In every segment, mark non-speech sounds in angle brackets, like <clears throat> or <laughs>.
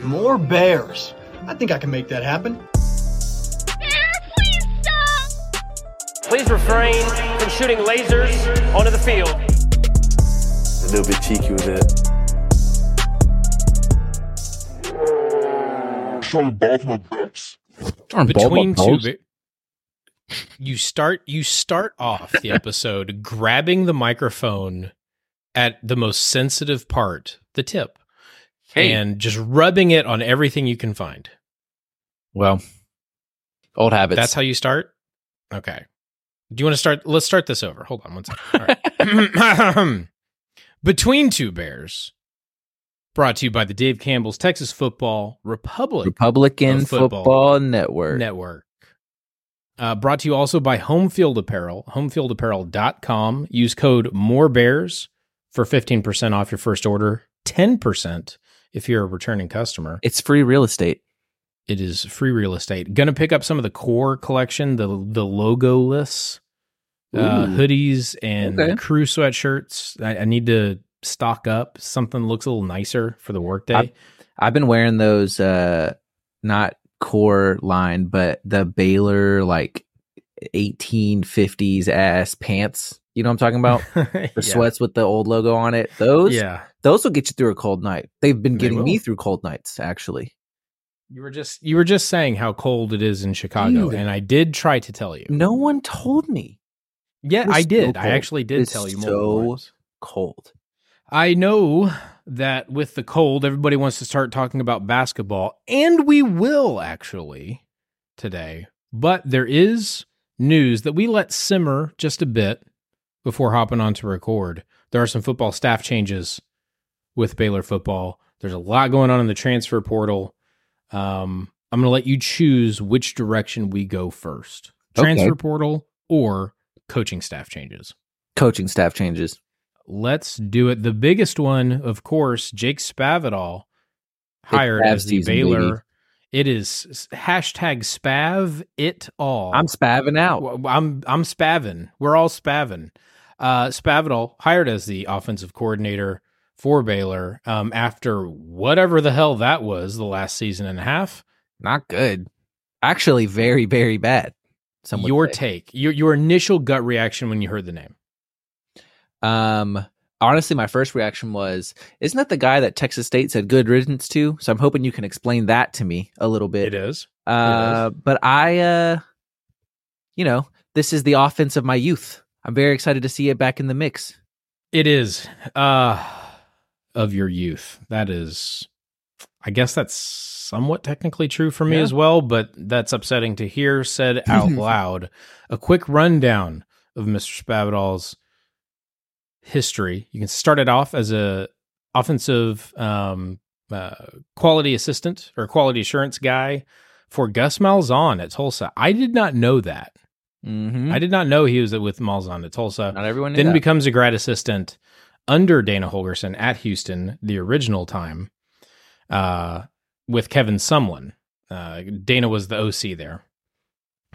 More bears. I think I can make that happen. Bear, please stop! Please refrain from shooting lasers onto the field. A little bit cheeky with it. Between two, bi- you start you start off the episode <laughs> grabbing the microphone at the most sensitive part, the tip, Hey. and just rubbing it on everything you can find. Well, old habits. That's how you start. Okay. Do you want to start? Let's start this over. Hold on one second. All right. <laughs> <clears throat> Between two bears, brought to you by the Dave Campbell's Texas Football Republic Republican football. Football, Network. Network. Uh, brought to you also by Home Field Apparel, homefieldapparel.com. Use code MOREBEARS for 15% off your first order, 10% if you're a returning customer. It's free real estate. It is free real estate. Going to pick up some of the core collection, the the logoless uh, hoodies and Okay. crew sweatshirts. I, I need to stock up something looks a little nicer for the workday. I- I've been wearing those uh not core line, but the Baylor like 1850s ass pants. You know what I'm talking about? <laughs> The Yeah. sweats with the old logo on it. Those Yeah. those will get you through a cold night. They've been They getting me through cold nights actually. You were just you were just saying how cold it is in Chicago, Dude. and I did try to tell you. No one told me. Yeah, I so did. I actually did It's tell you so. Cold. I know that with the cold, everybody wants to start talking about basketball, and we will actually today. But there is news that we let simmer just a bit before hopping on to record. There are some football staff changes with Baylor football. There's a lot going on in the transfer portal. Um, I'm going to let you choose which direction we go first Okay. transfer portal or coaching staff changes. Coaching staff changes. Let's do it. The biggest one, of course, Jake Spavital hired as the Baylor. baby. It is hashtag Spav it all. I'm spavin out. I'm I'm spavin. We're all spavin. Uh, Spavital hired as the offensive coordinator for Baylor um, after whatever the hell that was the last season and a half. Not good. Actually, very, very bad. Your say. take, your your initial gut reaction when you heard the name. Um, honestly, my first reaction was, "Isn't that the guy that Texas State said good riddance to?" So I'm hoping you can explain that to me a little bit. It is. Uh, but I, uh, you know, this is the offense of my youth. I'm very excited to see it back in the mix. It is uh of your youth. That is I guess that's somewhat technically true for me Yeah. as well, but that's upsetting to hear said <laughs> out loud. A quick rundown of Mr. Spavital's history. You can start it off as a offensive um uh, quality assistant or quality assurance guy for Gus Malzahn at Tulsa. I did not know that. Mm-hmm. I did not know he was with Malzahn at Tulsa Not everyone knew then that. becomes a grad assistant under Dana Holgorsen at Houston, the original time, uh, with Kevin Sumlin. Uh, Dana was the OC there,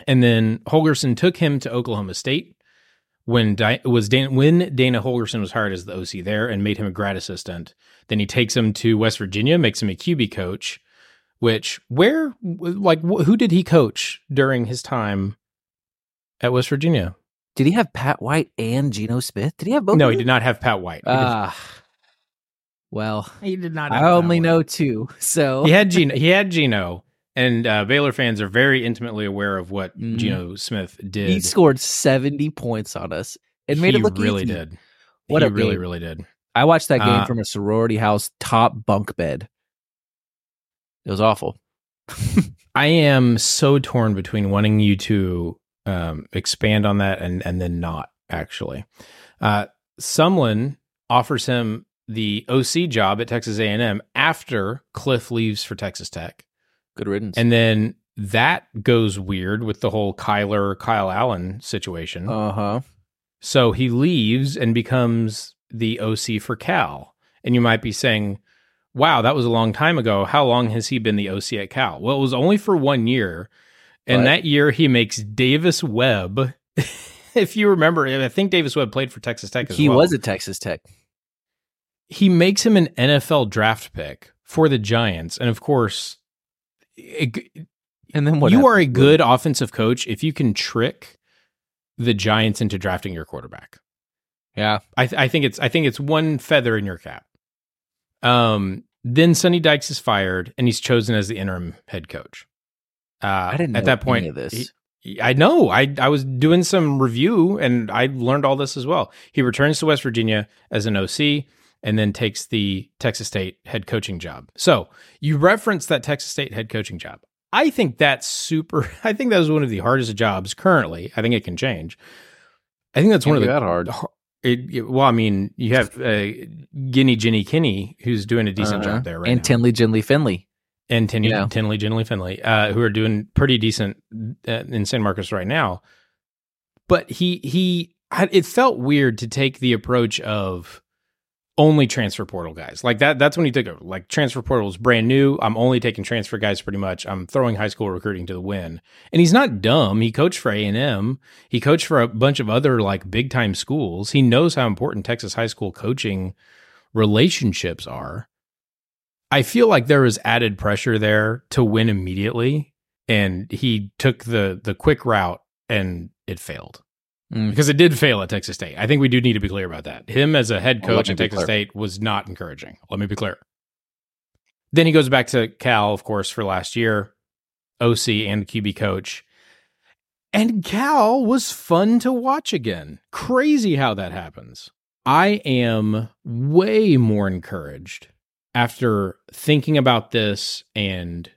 and then Holgorsen took him to Oklahoma State when Di- was Dana, when Dana Holgorsen was hired as the OC there and made him a grad assistant. Then he takes him to West Virginia, makes him a QB coach. Which where like wh- who did he coach during his time at West Virginia? Did he have Pat White and Geno Smith? Did he have both? No, of he did not have Pat White. He did- Ah, well, he did not. I only know two. So he had Geno. He had Geno, and uh, Baylor fans are very intimately aware of what Mhm. Geno Smith did. he scored 70 points on us and made he it look easy. He really easy. did. What he a really, game. really did. I watched that game Uh, from a sorority house top bunk bed. It was awful. <laughs> I am so torn between wanting you to um, expand on that and and then not actually. Uh, Sumlin offers him the OC job at Texas A&M after Cliff leaves for Texas Tech. Good riddance. And then that goes weird with the whole Kyler Kyle Allen situation. uh huh. So he leaves and becomes the OC for Cal. And you might be saying, wow, that was a long time ago. How long has he been the OC at Cal? Well, it was only for one year. And that year he makes Davis Webb. <laughs> if you remember, I think Davis Webb played for Texas Tech as He well. was at Texas Tech. he makes him an NFL draft pick for the Giants, and of course, it, And then what? you are a good offensive coach if you can trick the Giants into drafting your quarterback. Yeah. I, th- I think it's I think it's one feather in your cap. Um, then Sonny Dykes is fired and he's chosen as the interim head coach. Uh, I didn't at that point. any of this. he- I know. I I was doing some review and I learned all this as well. He returns to West Virginia as an OC and then takes the Texas State head coaching job. So you referenced that Texas State head coaching job. I think that's super. <laughs> I think that was one of the hardest jobs currently. I think it can change. I think that's one of the that hard. it, it- well, I mean, you have uh, Guinea Jenny Kinney, who's doing a decent Uh-huh. job there right and now, Tinley Ginley Finley. And Tinley, you know. Tinley Ginley Finley, uh, who are doing pretty decent uh, in San Marcos right now. But he he, it felt weird to take the approach of only transfer portal guys like that. That's when he took it. Like transfer portal is brand new. I'm only taking transfer guys pretty much. I'm throwing high school recruiting to the wind. And he's not dumb. He coached for A and M. He coached for a bunch of other like big time schools. He knows how important Texas high school coaching relationships are. I feel like there was added pressure there to win immediately, and he took the the quick route, and it failed Mm. because it did fail at Texas State. I think we do need to be clear about that. Him as a head coach me at Texas clear. State was not encouraging. Let me be clear. Then he goes back to Cal, of course, for last year, OC and QB coach. And Cal was fun to watch again. Crazy how that happens. I am way more encouraged after thinking about this and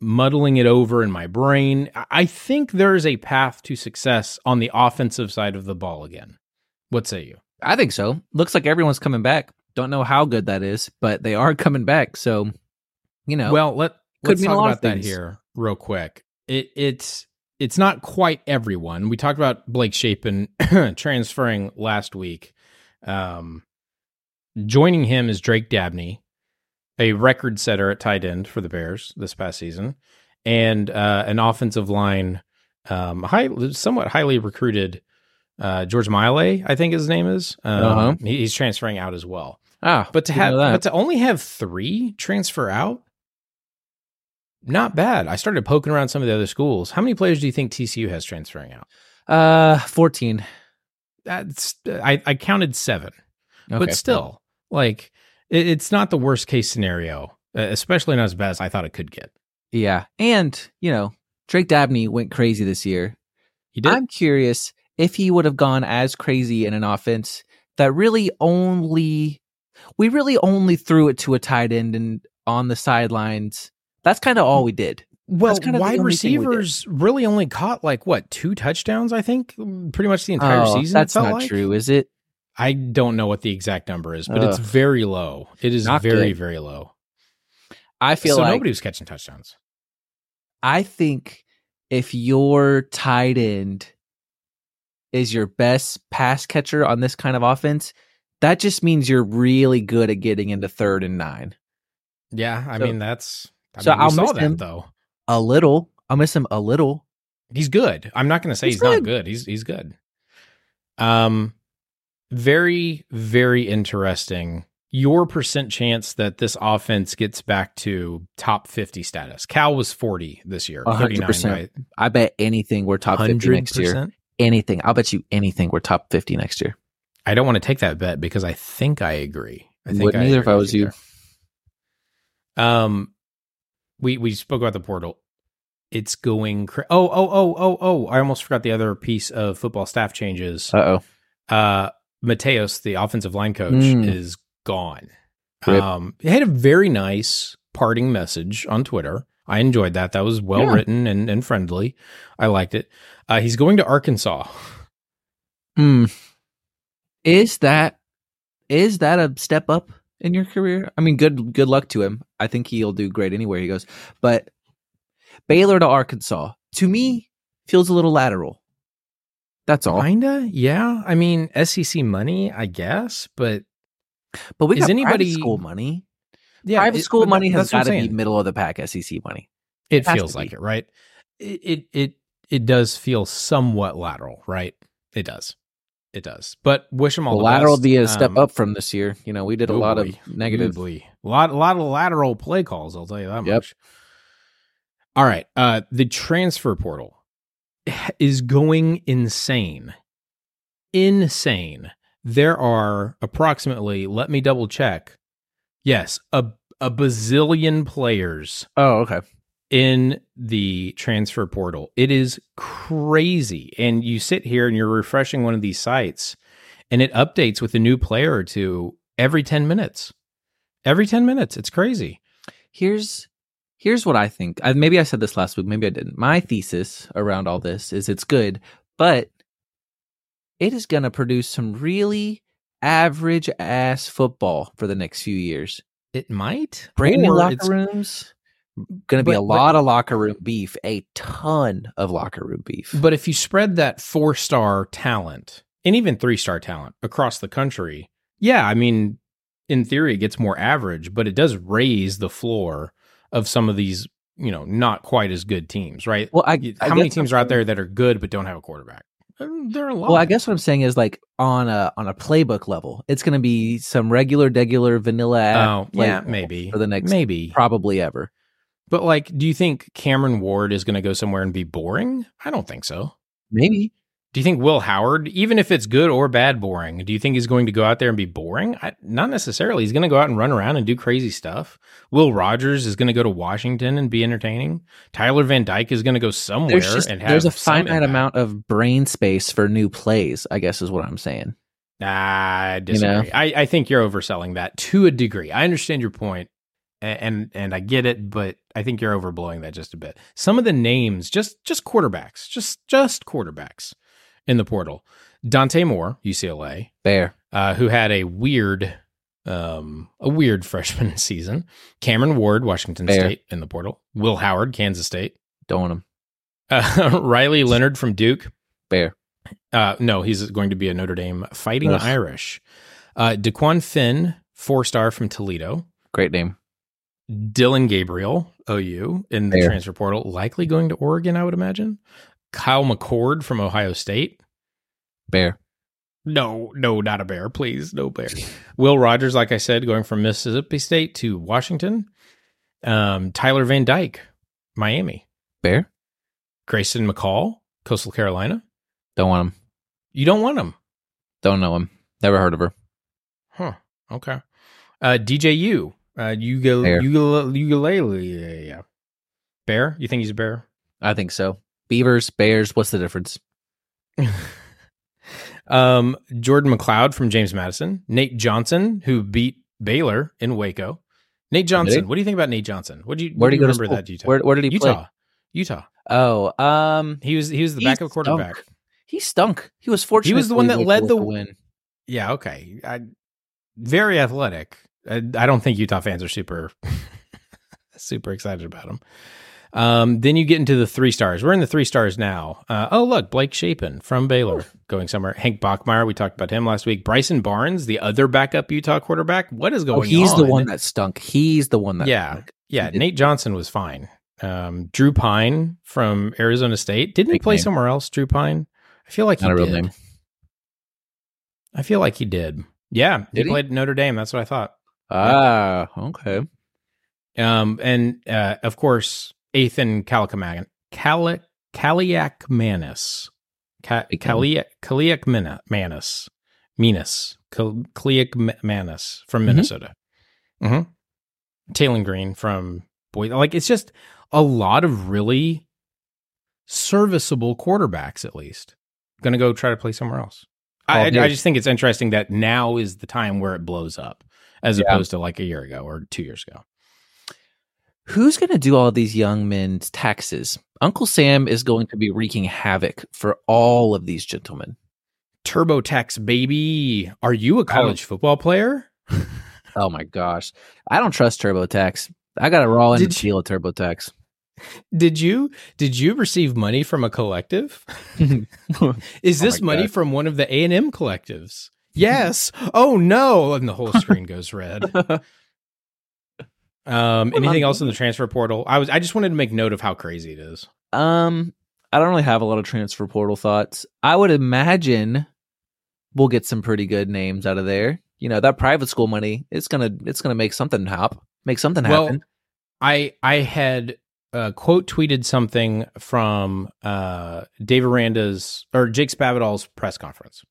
muddling it over in my brain. I- think there is a path to success on the offensive side of the ball again. What say you? I think so. Looks like everyone's coming back. Don't know how good that is, but they are coming back. So, you know, Well, let Could let's talk about that here real quick. It it's it's not quite everyone. We talked about Blake Shapen <clears throat> transferring last week. Um, joining him is Drake Dabney, a record setter at tight end for the Bears this past season, and uh, an offensive line, um, high, somewhat highly recruited uh, George Miley, I think his name is. Um, Uh-huh. he- he's transferring out as well. ah, But to have but to only have three transfer out, not bad. I started poking around some of the other schools. How many players do you think TCU has transferring out? uh, fourteen. That's I, I counted seven, Okay. but still, like it, it's not the worst case scenario, especially not as bad as I thought it could get. yeah, and you know, Drake Dabney went crazy this year. He did. I'm curious if he would have gone as crazy in an offense that really only we really only threw it to a tight end and on the sidelines. That's kind of all we did. well, that's kind of the wide thing we receivers really only caught like what two touchdowns? I think pretty much the entire Oh, season. That's not like. true, is it? I don't know what the exact number is, but it's very low. It is Not very good. very low. I feel so like nobody was catching touchdowns. I think if your tight end is your best pass catcher on this kind of offense, that just means you're really good at getting into third and nine. Yeah, I So- mean that's. I so mean, I'll miss that him. though. A little. I'll miss him a little. He's good. I'm not going to say He's he's, not good. good. He's he's good. Um, very very interesting. Your percent chance that this offense gets back to top 50 status. Cal was 40 this year. 100%. right? I bet anything we're top 50 next year. Anything. I'll bet you anything we're top 50 next year. I don't want to take that bet because I think I agree. I think Wouldn't either if I was you. Um, we we spoke about the portal. It's going. Cra- oh oh oh oh oh! I almost forgot the other piece of football staff changes. Uh oh. Uh, Mateos, the offensive line coach, Mm. is gone. Rip. Um, he had a very nice parting message on Twitter. I enjoyed that. That was well Yeah. written and, and friendly. I liked it. Uh, he's going to Arkansas. Hmm. Is that is that a step up in your career? I mean, good good luck to him. I think he'll do great anywhere he goes. But Baylor to Arkansas, to me, feels a little lateral. That's all. Kinda, yeah. I mean, SEC money, I guess, but But we Is got anybody- private school money. yeah, private it- school money has that's what I'm got to be middle of the pack SEC money. It has feels like it, right? It, it it it does feel somewhat lateral, right? It does. It does. But wish them all The the lateral best. be a step Um, up from this year. You know, we did a lot boy. of negative. A lot, a lot of lateral play calls. I'll tell you that Yep. much. All right. Uh, the transfer portal is going insane. Insane. There are approximately, let me double check. Yes, a, a bazillion players Oh, okay. in the transfer portal. It is crazy. And you sit here and you're refreshing one of these sites and it updates with a new player or two every 10 minutes. Every 10 minutes. It's crazy. Here's here's what I think. I, maybe I said this last week. Maybe I didn't. My thesis around all this is it's good, but it is going to produce some really average ass football for the next few years. It might. Brand new locker rooms. Going to be But- a lot of locker room beef. A ton of locker room beef. But if you spread that four star talent and even three star talent across the country, yeah, I mean, in theory, it gets more average, but it does raise the floor of some of these, you know, not quite as good teams, right? well, I, You- I How many teams are out there that are good but don't have a quarterback? There are a lot. Well, I guess what I'm saying is like on a on a playbook level, it's going to be some regular, degular, vanilla. Oh, yeah, maybe for the next maybe. probably ever. But like, do you think Cameron Ward is going to go somewhere and be boring? I don't think so. Maybe Do you think Will Howard, even if it's good or bad boring, do you think he's going to go out there and be boring? I, not necessarily. He's going to go out and run around and do crazy stuff. Will Rogers is going to go to Washington and be entertaining. Tyler Van Dyke is going to go somewhere there's just and have there's a finite amount of brain space for new plays. I guess is what I'm saying. I You know? disagree. I, I think you're overselling that to a degree. I understand your point, a- and and I get it, but I think you're overblowing that just a bit. Some of the names, just just quarterbacks, just just quarterbacks in the portal. Dante Moore, UCLA, Bear, uh, who had a weird um a weird <laughs> freshman season. Cameron Ward, Washington Fair. State in the portal. Will Howard, Kansas State. don't want him. Uh, <laughs> Riley Leonard from Duke. Bear, Uh, no, he's going to be a Notre Dame Fighting Ugh. Irish. Uh, DeQuan Finn, four star from Toledo. great name. Dillon Gabriel, OU, in the Fair. transfer portal, likely going to Oregon, I would imagine. Kyle McCord from Ohio State. Bear, No, no, not a bear, please, no bear. Will Rogers, like I said, going from Mississippi State to Washington. Um, Tyler Van Dyke, Miami. Bear, Grayson McCall, Coastal Carolina. don't want him. You don't want him. Don't know him. Never heard of her. Huh. Okay. Uh, DJU. Uh, Bear. Ugal- ukulele. Yeah, yeah. Bear? You think he's a bear? I think so. Beavers, Bears. What's the difference? <laughs> um, Jordan McCloud from James Madison. Nate Johnson, who beat Baylor in Waco. Nate Johnson. What do you think about Nate Johnson? What do you, Where did do he you remember school? that Utah? Where, where did he Utah. play? Utah. Oh, um, He was he was the he backup quarterback. stunk. He stunk. He was fortunate. He was the one that led the- win. Yeah, okay. I, very athletic. I, I don't think Utah fans are super <laughs> super excited about him. Um, then you get into the three stars. We're in the three stars now. Uh, oh, look, Blake Shapen from Baylor going somewhere. Hank Bachmeier, we talked about him last week. Bryson Barnes, the other backup Utah quarterback. What is going Oh, on? he's the one that stunk. He's the one that Yeah. stunk. Yeah, Nate Johnson was fine. Um, Drew Pyne from Arizona State. Didn't he play name. somewhere else, Drew Pyne? I feel like Not he a real did. name. I feel like he did. Yeah, he Did he? played Notre Dame. That's what I thought. Ah, okay. Um, and uh, of course, Ethan Kalakamagan, Kali, Kaliak Manis, Ka- Big name. Kaliak Kaliak Mina- Manis, Minas, Kal- Kaliak Ma- Manis from Mhm. Minnesota. Mm-hmm. Taylor Green from Boy. Like it's just a lot of really serviceable quarterbacks. At least going to go try to play somewhere else. I, I just think it's interesting that now is the time where it blows up, as Yeah. opposed to like a year ago or two years ago. Who's going to do all these young men's taxes? Uncle Sam is going to be wreaking havoc for all of these gentlemen. TurboTax, baby. Are you a oh. college football player? <laughs> <laughs> Oh my gosh. I don't trust TurboTax. I got a raw end Did of at TurboTax. Did you did you receive money from a collective? <laughs> Is Oh this my money God. from one of the A and M collectives? Yes. Oh no! And the whole screen goes red. Um, anything else in the transfer portal? I was I just wanted to make note of how crazy it is. Um, I don't really have a lot of transfer portal thoughts. I would imagine we'll get some pretty good names out of there. You know, that private school money, it's gonna it's gonna make something hop, make something happen. Well. I I had uh, quote tweeted something from uh, Dave Aranda's or Jake Spavital's press conference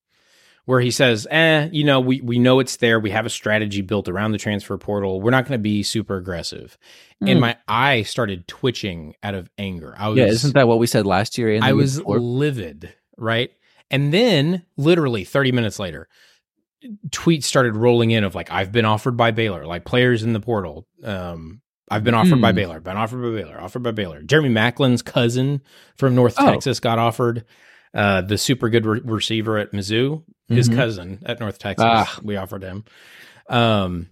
where he says, "Eh, you know, we we know it's there. We have a strategy built around the transfer portal. We're not going to be super aggressive." And Hmm. my eye started twitching out of anger. I was yeah, isn't that what we said last year? I was before? livid, right? And then literally 30 minutes later, tweets started rolling in of like, I've been offered by Baylor, like players in the portal. Um, I've been offered by Hmm. Baylor, been offered by Baylor, offered by Baylor. Jeremy Maclin's cousin from North Oh. Texas got offered. Uh, the super good re- receiver at Mizzou, his Mhm. cousin at North Texas, Ah. we offered him. Um,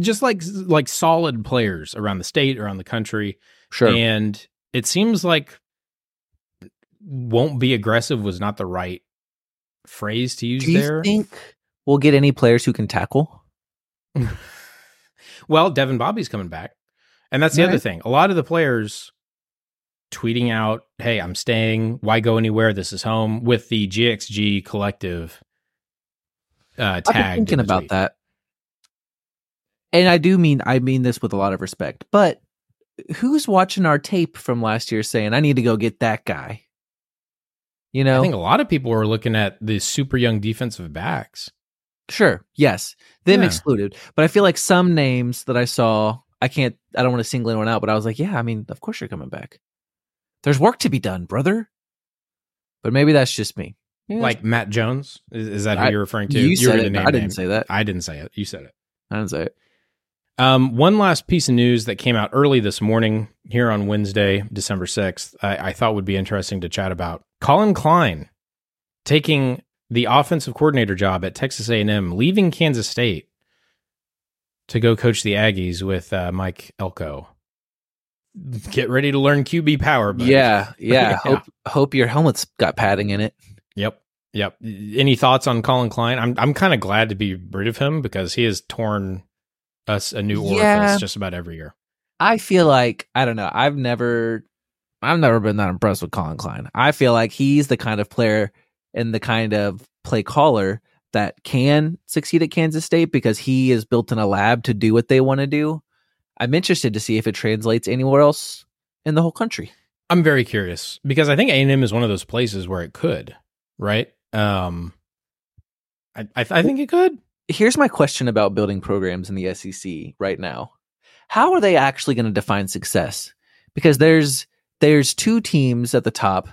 just like like solid players around the state, around the country. sure. And it seems like won't be aggressive was not the right phrase to use Do you there. think we'll get any players who can tackle? <laughs> well, Devin Bobby's coming back. And that's the other thing. A lot of the players tweeting out, "Hey, I'm staying. Why go anywhere? This is home." With the GXG collective uh, I've tag. been thinking about that. And I do mean I mean this with a lot of respect, but who's watching our tape from last year saying I need to go get that guy? You know, I think a lot of people were looking at the super young defensive backs. Sure. Yes. Them Yeah. excluded. But I feel like some names that I saw, I can't, I don't want to single anyone out, but I was like, yeah, I mean, of course you're coming back. There's work to be done, brother. But maybe that's just me. Maybe that's- Like Matt Jones. Is, is that who I- you're referring to? you were said gonna it. name I didn't names. say that. I didn't say it. You said it. I didn't say it. Um, one last piece of news that came out early this morning here on Wednesday, December 6th, I, I thought would be interesting to chat about. Collin Klein taking the offensive coordinator job at Texas A&M, leaving Kansas State to go coach the Aggies with uh, Mike Elko. Get ready to learn QB power. Buddy. Yeah. <laughs> Yeah. Yeah. Hope, hope your helmet's got padding in it. Yep. Yep. Any thoughts on Collin Klein? I'm I'm kind of glad to be rid of him because he has torn us a new orifice Yeah. just about every year. I feel like, I don't know, I've never, I've never been that impressed with Collin Klein. I feel like he's the kind of player and the kind of play caller that can succeed at Kansas State because he is built in a lab to do what they want to do. I'm interested to see if it translates anywhere else in the whole country. I'm very curious because I think A&M is one of those places where it could, right? Um, I I, I think it could. Here's my question about building programs in the SEC right now. How are they actually going to define success? Because there's there's two teams at the top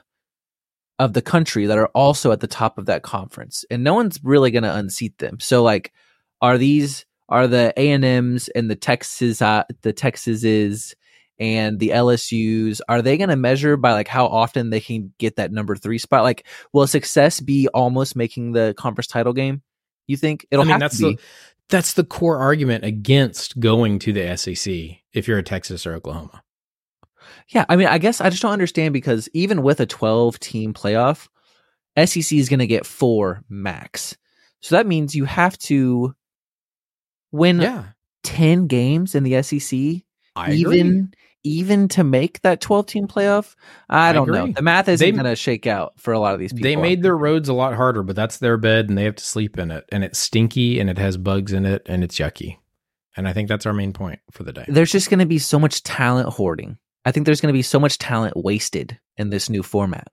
of the country that are also at the top of that conference, and no one's really going to unseat them. So, like, are these are the A and M's and the Texas uh, the Texases and the LSU's are they going to measure by like how often they can get that number three spot? Like, will success be almost making the conference title game? You think it'll I mean, have that's to be? the that's the core argument against going to the SEC if you're a Texas or Oklahoma. Yeah, I mean, I guess I just don't understand because even with a 12 team playoff, SEC is going to get four max. So that means you have to win Yeah, 10 games in the SEC, I even agree. even to make that 12 team playoff. I I don't know. The math isn't going to shake out for a lot of these people. They made their roads a lot harder, but that's their bed and they have to sleep in it. And it's stinky and it has bugs in it and it's yucky. And I think that's our main point for the day. There's just going to be so much talent hoarding. I think there's going to be so much talent wasted in this new format.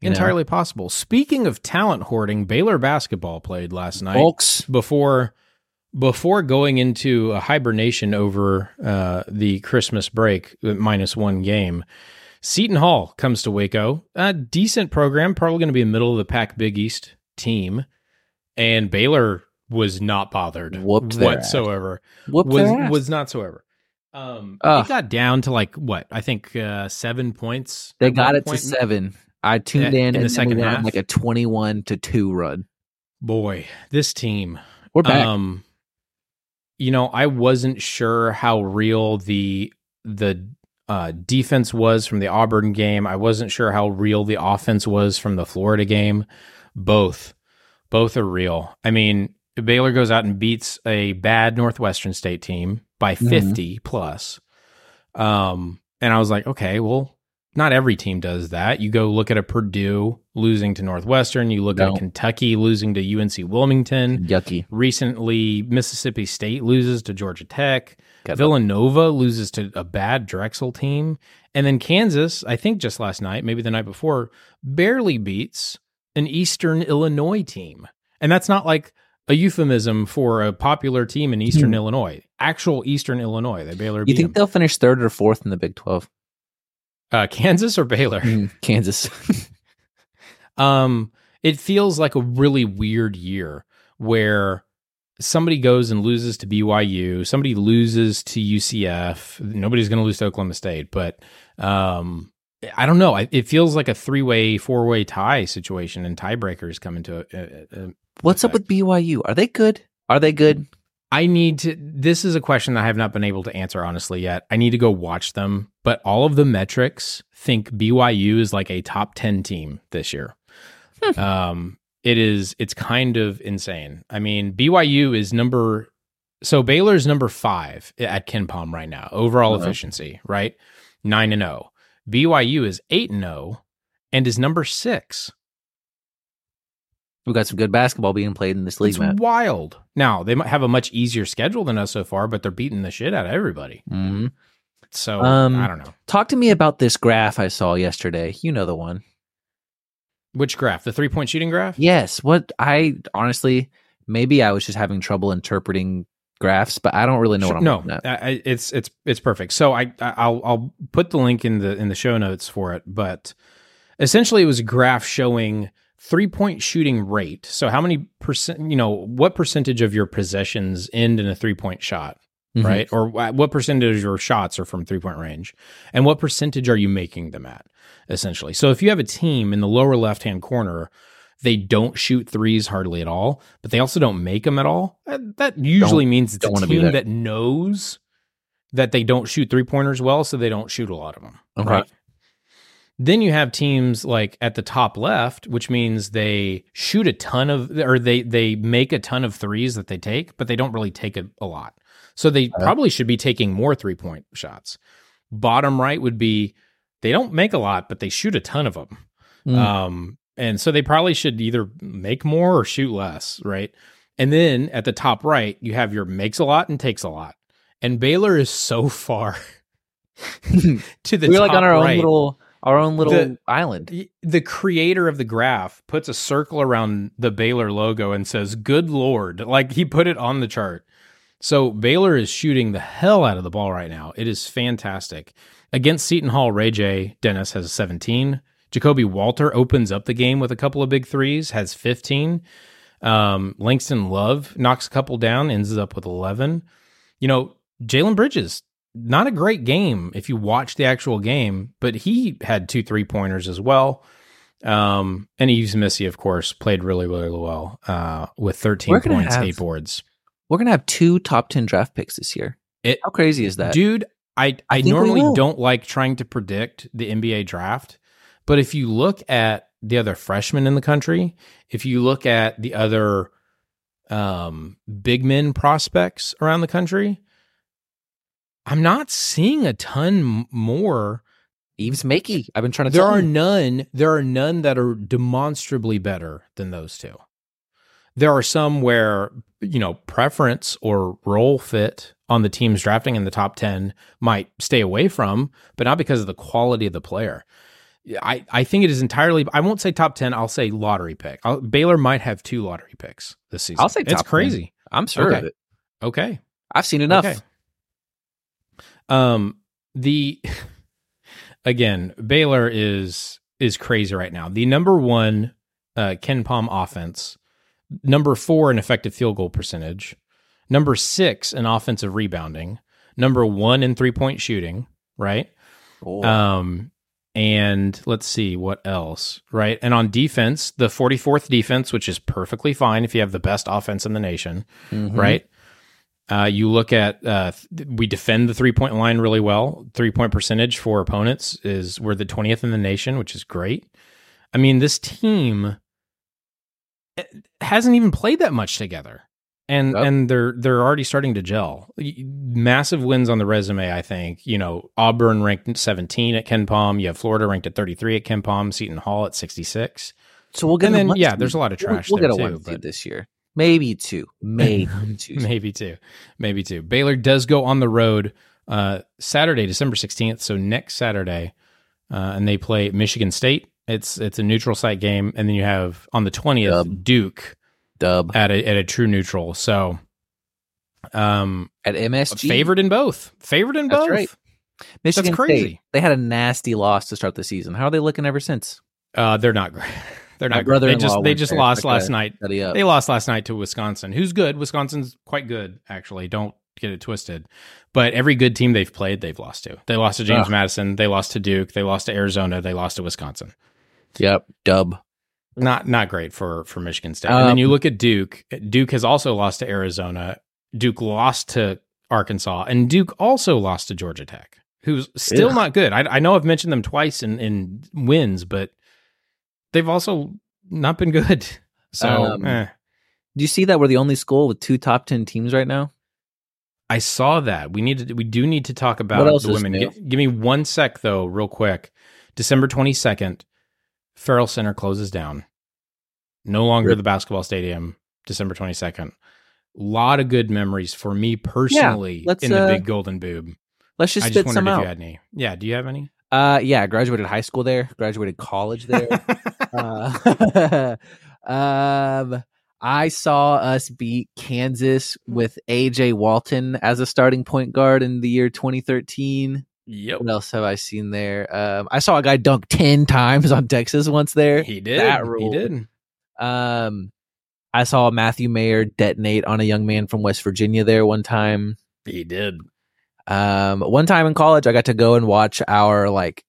You know? Entirely possible. Speaking of talent hoarding, Baylor basketball played last night Folks, before before going into a hibernation over uh, the Christmas break, uh, minus one game. Seton Hall comes to Waco, a decent program, probably going to be a middle of the pack Big East team, and Baylor was not bothered Whooped whatsoever. whoop was was not so ever. Um, Ugh. it got down to like what I think uh, seven points. They got it to seven. I tuned Yeah, in, in the and second half. like a twenty-one to two run. Boy, this team. We're back. Um, you know, I wasn't sure how real the the uh, defense was from the Auburn game. I wasn't sure how real the offense was from the Florida game. Both, both are real. I mean, Baylor goes out and beats a bad Northwestern State team by Mhm. 50 plus. Um, and I was like, okay, well, not every team does that. You go look at a Purdue losing to Northwestern. You look No. at Kentucky losing to UNC Wilmington. Yucky. Recently, Mississippi State loses to Georgia Tech. Got Villanova loses to a bad Drexel team. And then Kansas, I think just last night, maybe the night before, barely beats an Eastern Illinois team. And that's not like a euphemism for a popular team in Eastern hmm. Illinois. Actual Eastern Illinois. They Baylor. You think them. they'll finish third or fourth in the Big 12? Uh, Kansas or Baylor? Kansas. <laughs> <laughs> Um, it feels like a really weird year where somebody goes and loses to BYU, somebody loses to UCF. Nobody's going to lose to Oklahoma State, but um, I don't know. I, it feels like a three-way, four-way tie situation, and tiebreakers come into it. Uh, uh, What's up with BYU? Are they good? Are they good? I need to. This is a question that I have not been able to answer honestly yet. I need to go watch them, but all of the metrics think BYU is like a top ten team this year. um, it is. It's kind of insane. I mean, BYU is number. So Baylor's number five at KenPom right now. Overall Uh-huh. efficiency, right? Nine and zero. BYU is eight and zero, and is number six. We've got some good basketball being played in this league, It's Matt. wild. Now they might have a much easier schedule than us so far, but they're beating the shit out of everybody. hmm So Um, I don't know Talk to me about this graph I saw yesterday. You know the one. which graph, the three point shooting graph. Yes. What I honestly, maybe I was just having trouble interpreting graphs, but I don't really know what I'm no. I- it's it's it's perfect. So I- I'll I'll put the link in the in the show notes for it. But essentially, it was a graph showing three point shooting rate. So how many percent? You know, what percentage of your possessions end in a three point shot? Mhm. right? Or what percentage of your shots are from three point range, and what percentage are you making them at, essentially? So if you have a team in the lower left hand corner, they don't shoot threes hardly at all, but they also don't make them at all. That, that usually means it's don't a team that knows that they don't shoot three pointers well, so they don't shoot a lot of them. Okay. Right. Then you have teams like at the top left, which means they shoot a ton of, or they they make a ton of threes that they take, but they don't really take a, a lot. So they probably should be taking more three point shots. Bottom right would be they don't make a lot, but they shoot a ton of them. Mm. Um, and so they probably should either make more or shoot less, right? And then at the top right, you have your makes a lot and takes a lot. And Baylor is so far <laughs> <laughs> to the we were like on our right. own little our own little The- island. The creator of the graph puts a circle around the Baylor logo and says, Good Lord. Like he put it on the chart. So Baylor is shooting the hell out of the ball right now. It is fantastic. Against Seton Hall, Ray J. Dennis has 17. Ja'Kobe Walter opens up the game with a couple of big threes, has 15. Um, Langston Love knocks a couple down, ends up with 11. You know, Jalen Bridges, not a great game if you watch the actual game, but he had two three pointers as well. Um, and Yves Missi, of course, played really, really well uh, with 13 We're points, have- eight boards. We're gonna have two top ten draft picks this year. It- How crazy is that? Dude, I, I, we normally don't like trying to predict the NBA draft, but if you look at the other freshmen in the country, if you look at the other um, big men prospects around the country, I'm not seeing a ton more. Eves Makey. I've been trying to There tell are you. none. There are none that are demonstrably better than those two. There are some where you know preference or role fit on the teams drafting in the top ten might stay away from, but not because of the quality of the player. I, I think it is entirely. I won't say top ten. I'll say lottery pick. I'll, Baylor might have two lottery picks this season. I'll say it's top 10. crazy. I'm sure Okay. of it. Okay, I've seen enough. Okay. Um, the <laughs> again, Baylor is is crazy right now. The number one uh, KenPom offense, number four in effective field goal percentage, number six in offensive rebounding, number one in three point shooting. Right. Oh. Um, and let's see what else, right? And on defense, the 44th defense, which is perfectly fine if you have the best offense in the nation, Mhm. right? Uh, you look at uh, th- we defend the three point line really well. Three point percentage for opponents is we're the twentieth in the nation, which is great. I mean, this team eh, hasn't even played that much together. and Yep. and they're they're already starting to gel. Massive wins on the resume, I think. You know, Auburn ranked 17 at KenPom. You have Florida ranked at 33 at KenPom. Seton Hall at 66. So we'll get And then, yeah, there's a lot of We'll- trash We'll, there get a one but- this year, maybe two, maybe <laughs> two. Maybe two, maybe two. Baylor does go on the road uh, Saturday, December 16th. So next Saturday, uh, and they play Michigan State. It's it's a neutral site game, and then you have on the 20th Dub. Duke Dub at a at a true neutral. So, um, at MSG. favored in both. Favored in That's both. right. Michigan crazy. State. They had a nasty loss to start the season. How are they looking ever since? Uh, they're not great. They're not. Great. They just they just there. lost I last night. They lost last night to Wisconsin, who's good. Wisconsin's quite good, actually. Don't get it twisted. But every good team they've played, they've lost to. They lost to James Ugh. Madison. They lost to Duke. They lost to Arizona. They lost to Wisconsin. Yep. Dub. Not not great for for Michigan State. and then Um, you look at Duke. Duke has also lost to Arizona. Duke lost to Arkansas, and Duke also lost to Georgia Tech, who's still Ugh. not good. I, I know I've mentioned them twice in in wins, but they've also not been good. <laughs> So Um, eh. Do you see that we're the only school with two top ten teams right now? I saw that. We need to. We do need to talk about the women. Gi- give me one sec though, real quick. December twenty second, Ferrell Center closes down. No longer Rip. the basketball stadium. December twenty second. A lot of good memories for me personally let's, in the uh, big golden boob. Let's just I spit just some if out. you had any. Yeah, do you have any? Uh, yeah, I graduated high school there. Graduated college there. <laughs> uh, <laughs> um, I saw us beat Kansas with AJ Walton as a starting point guard in the year 2013. yep, What else have I seen there? Um, I saw a guy dunk 10 times on Texas once there. he did. That he did. Um, I saw Matthew Mayer detonate on a young man from West Virginia there one time. He did. Um, one time in college, I got to go and watch our like,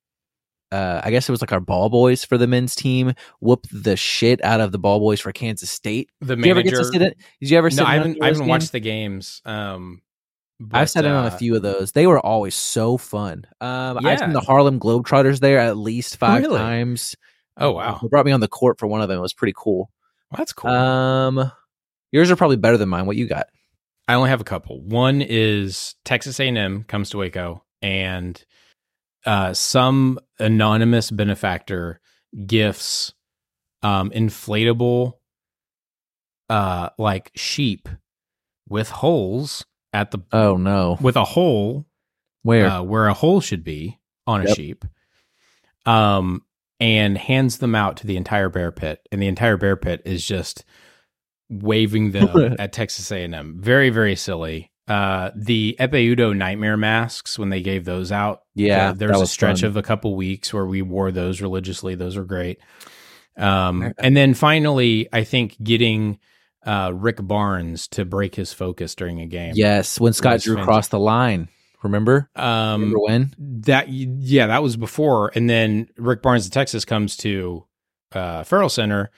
uh, I guess it was like our ball boys for the men's team whooped the shit out of the ball boys for Kansas State. The Did you ever manager. sit it? did you ever sit no, I haven't, I haven't watched the games. Um, I've but, sat in on a uh, few of those. They were always so fun. Um, I've Yeah. seen the Harlem Globetrotters there at least five Really? times. Oh wow, They brought me on the court for one of them. It was pretty cool. Well, that's cool. Um, yours are probably better than mine. What you got? I only have a couple. One is Texas A&M comes to Waco, and uh, some anonymous benefactor gifts um, inflatable, uh, like sheep with holes at the Oh no, with a hole where? uh, where a hole should be on a Yep. sheep, um, and hands them out to the entire bear pit, and the entire bear pit is just waving them <laughs> at Texas A&M. Very very silly. Uh, the Epeudo nightmare masks when they gave those out. yeah, there, there that was a stretch fun. of a couple weeks where we wore those religiously. Those were great. Um, and then finally, I think getting uh, Rick Barnes to break his focus during a game. Yes, when Scott Drew fantastic. crossed the line. Remember? Um, Remember when? that yeah, that was before, and then Rick Barnes of Texas comes to uh, Ferrell Center,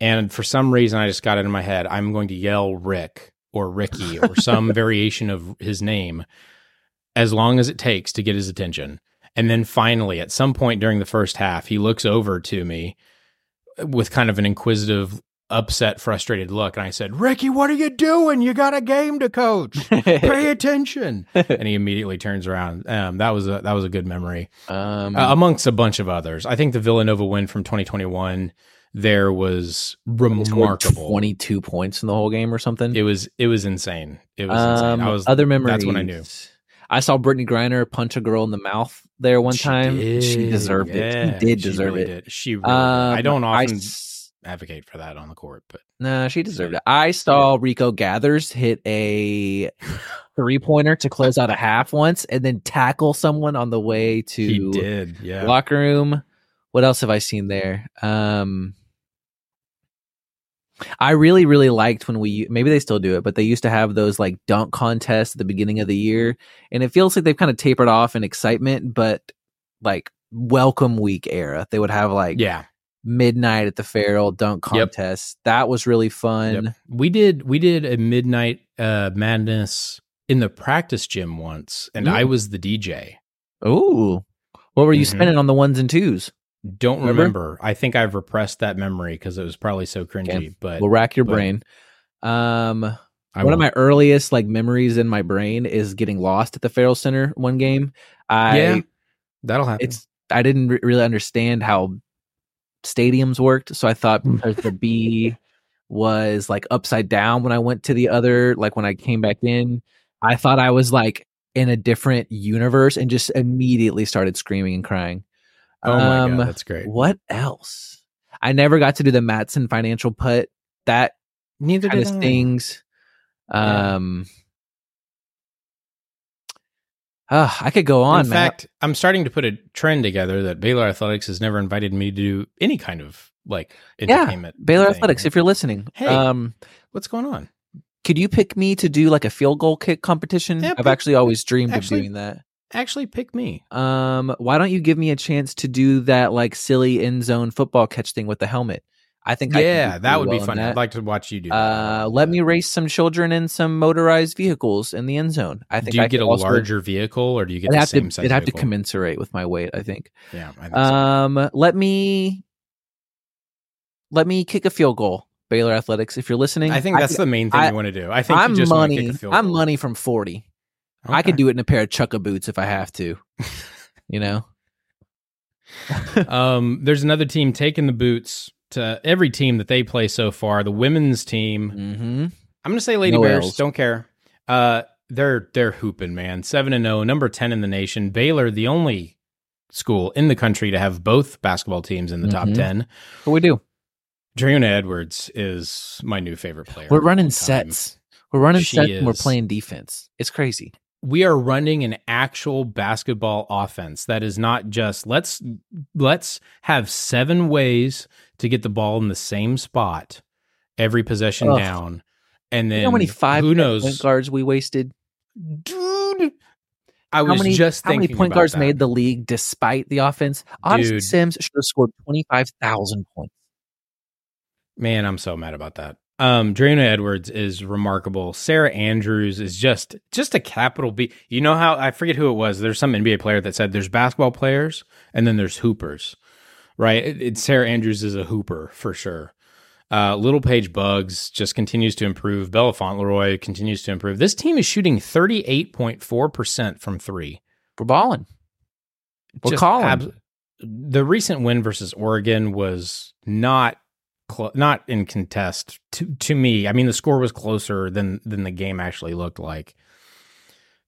and for some reason, I just got it in my head. I'm going to yell Rick or Ricky or some variation of his name, as long as it takes to get his attention. And then finally, at some point during the first half, he looks over to me with kind of an inquisitive, upset, frustrated look, and I said, "Ricky, what are you doing? You got a game to coach. Pay <laughs> attention." and he immediately turns around. Um, that was a that was a good memory, um, uh, amongst a bunch of others. I think the Villanova win from 2021 there was remarkable. Twenty-two points in the whole game or something. It was it was insane. It was um, insane. I was other memories. That's when I knew. I saw Brittney Griner punch a girl in the mouth there one She time. did, she deserved yeah, it. She did she deserve really it. did. She really Um, did. I don't often s- advocate for that on the court, but No, she deserved it. I saw Rico Gathers hit a three pointer to close out a half once and then tackle someone on the way to he did. Yeah. locker room. What else have I seen there? Um I really, really liked when we maybe they still do it, but they used to have those like dunk contests at the beginning of the year, and it feels like they've kind of tapered off in excitement, but like welcome week era. They would have like yeah. midnight at the Ferrell dunk Yep. contest. That was really fun. Yep. We did we did a midnight uh madness in the practice gym once and Mm. I was the DJ. Ooh. What were you Mhm. spending on the ones and twos? Don't Remember? remember. I think I've repressed that memory because it was probably so cringy. But We'll rack your but- brain. Um I one of won't. my earliest like memories in my brain is getting lost at the Ferrell Center one game. I Yeah. That'll happen. it's I didn't re- really understand how stadiums worked, so I thought Hmm. because the B was like upside down when I went to the other, like when I came back in, I thought I was like in a different universe and just immediately started screaming and crying. Oh my Um, god, that's great. What else? I never got to do the Matson financial put. That Neither kind did of I. stings. Yeah. Um, ah, I could go on. In Matt. fact, I'm starting to put a trend together that Baylor Athletics has never invited me to do any kind of like Yeah. Baylor thing. Athletics, if you're listening, Hey. um, What's going on? could you pick me to do like a field goal kick competition? Yeah, I've actually always dreamed actually- of doing that. Actually, pick me. Um, why don't you give me a chance to do that like silly end zone football catch thing with the helmet? I think I Yeah, that would well be fun. I'd like to watch you do. that. Uh, let me race some children in some motorized vehicles in the end zone. I think Do you I get a larger vehicle, or do you get the same to size? it'd have to commensurate with my weight. I think. Yeah, I think so. Um, let me let me kick a field goal, Baylor Athletics. If you're listening, I think that's could- the main thing I- you want to do. I think I'm you just want to money. kick a field I'm money from forty. I could do it in a pair of chukka boots if I have to. <laughs> you know. um, there's another team taking the boots to every team that they play so far. The women's team. Mm-hmm. I'm going to say Lady No Bears. L's. Don't care. Uh, they're they're hooping, man. Seven and zero, number ten in the nation. Baylor, the only school in the country to have both basketball teams in the top Mhm. ten. What we do? Dre'Una Edwards is my new favorite player. We're running sets. We're running She sets and we're playing defense. It's crazy. We are running an actual basketball offense that is not just let's let's have seven ways to get the ball in the same spot every possession Ugh. down and then you know how many five who point guards we wasted? dude i How was many just how many point guards that. made the league despite the offense? Odyssey Sims should have scored twenty five thousand points. man i'm so mad about that um Dre'Una Edwards is remarkable. Sarah Andrews is just just a capital B. You know how I forget who it was. There's some NBA player that said there's basketball players and then there's hoopers. Right? It, it- Sarah Andrews is a hooper for sure. Uh, Littlepage-Buggs just continues to improve. Bella Fontleroy continues to improve. This team is shooting 38.4% from three. We're balling. We're Just calling. abs- the recent win versus Oregon was not clo- not in contest to to me. I mean, the score was closer than than the game actually looked like.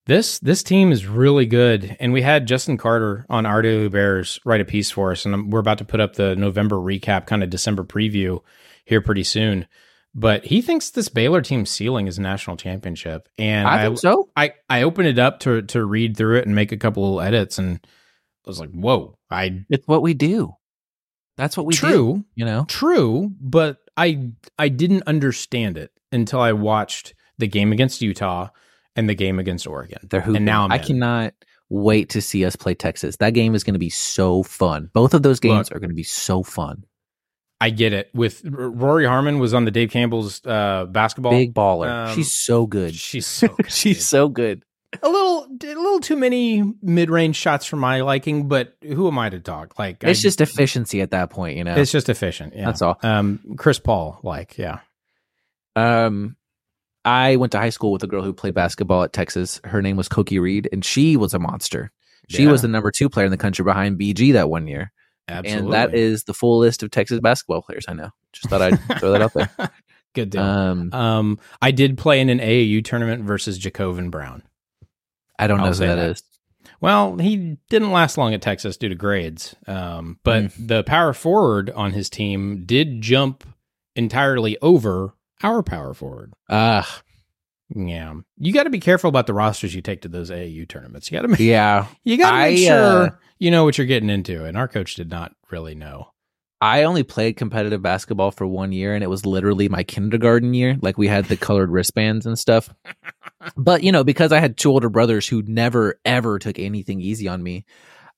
This this team is really good, and we had Justin Carter on Daily Bears write a piece for us, and we're about to put up the November recap, kind of December preview here pretty soon. But he thinks this Baylor team's ceiling is a national championship, and I think so. I I opened it up to to read through it and make a couple little edits, and I was like, "Whoa!" I It's what we do. That's what we do. true, You know. true, but I I didn't understand it until I watched the game against Utah and the game against Oregon. They're hooping. and now I'm I in. cannot wait to see us play Texas. That game is going to be so fun. Both of those games Look. are going to be so fun. I get it. With R- Rori Harmon was on the Dave Campbell's uh, basketball. Big baller. um, She's so good. She's so <laughs> good, She's so good. A little a little too many mid range shots for my liking, but who am I to talk? Like It's I- just efficiency at that point, you know. it's just efficient. Yeah, That's all. Um, Chris Paul, like yeah. Um, I went to high school with a girl who played basketball at Texas. Her name was Koki Reed, and she was a monster. She Yeah. was the number two player in the country behind BG that one year. Absolutely. And that is the full list of Texas basketball players I know. Just thought I'd throw that out there. <laughs> good deal. Um, Um, I did play in an AAU tournament versus Jacobin Brown. I don't know who that that. is. Well, he didn't last long at Texas due to grades. Um, but the power forward on his team did jump entirely over our power forward. Ah, Yeah, you got to be careful about the rosters you take to those AAU tournaments. You got to make yeah. <laughs> you got to make I, sure uh, you know what you're getting into. And our coach did not really know. I only played competitive basketball for one year, and it was literally my kindergarten year. Like we had the colored wristbands and stuff. <laughs> But you know, because I had two older brothers who never ever took anything easy on me,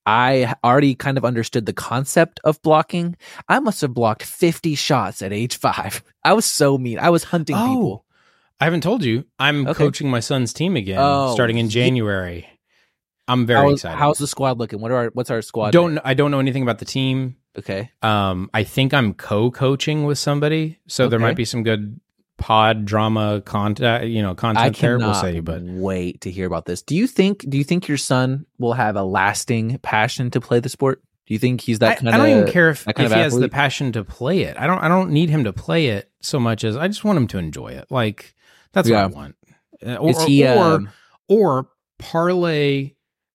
I already kind of understood the concept of blocking. I must have blocked fifty shots at age five. <laughs> I was so mean. I was hunting people. I haven't told you. I'm Okay. coaching my son's team again, Oh, starting in January. I'm very How's, excited. how's the squad looking? What are our, what's our squad? don't name? I don't know anything about the team. okay. Um, I think I'm co-coaching with somebody, so there might be some good pod drama content, you know, I content there. cannot We'll say, but wait to hear about this. Do you think? Do you think your son will have a lasting passion to play the sport? Do you think he's that I, kind I of? I don't even care if, if he has the passion to play it. I don't. I don't need him to play it so much as I just want him to enjoy it. Like that's Yeah. what I want. Uh, Or, Is he? or, um, or parlay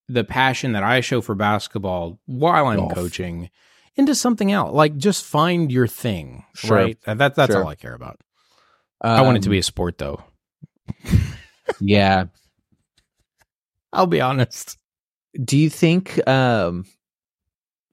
the passion that I show for basketball while I'm Golf. coaching into something else. Like just find your thing, Sure. right? That that's Sure. all I care about. I want it to um, be a sport, though. <laughs> Yeah. I'll be honest. Do you think? um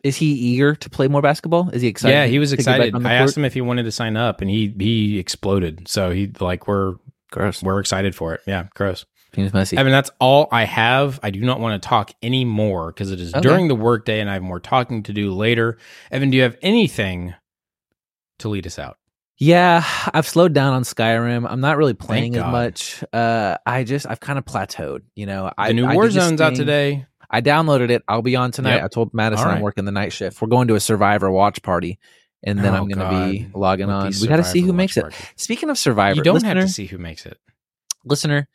Is he eager to play more basketball? Is he excited? yeah, he was to get back excited. I asked him if he wanted to sign up, and he he exploded. So he like we're Gross. we're excited for it. Yeah, gross. Penis messy. Evan, that's all I have. I do not want to talk anymore because it is Okay. during the workday and I have more talking to do later. Evan, do you have anything to lead us out? Yeah, I've slowed down on Skyrim. I'm not really playing as much. Uh, I just I've kind of plateaued. You know, I The new I do Warzone's out today. I downloaded it. I'll be on tonight. Yep. I told Madison All I'm working the night shift. We're going to a Survivor watch party, and then Oh, I'm going to be logging With on. We got to see who makes it. Speaking of Survivor, You don't listener, have to see who makes it. listener,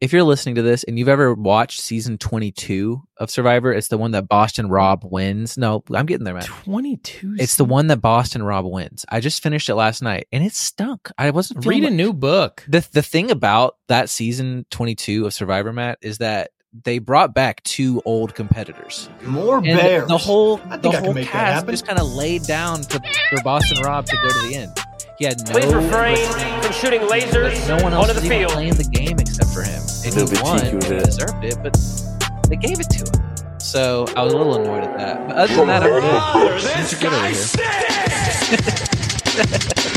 if you're listening to this and you've ever watched season 22 of Survivor, it's the one that Boston Rob wins. No, I'm getting there, man. 22. It's the one that Boston Rob wins. I just finished it last night, and it stunk. I wasn't feeling Read a new book. the the thing about that season 22 of Survivor Matt is that they brought back two old competitors. More And bears. the whole I think the I can whole make that cast happen. just kind of laid down to, for Boston Rob to go to the end. He had no Please refrain from shooting lasers no one else onto was the even field. playing the game except for him. And he won, cheeky he it. deserved it, but they gave it to him. So I was a little annoyed at that. But other than that, I'm good. Things are good over here. <laughs>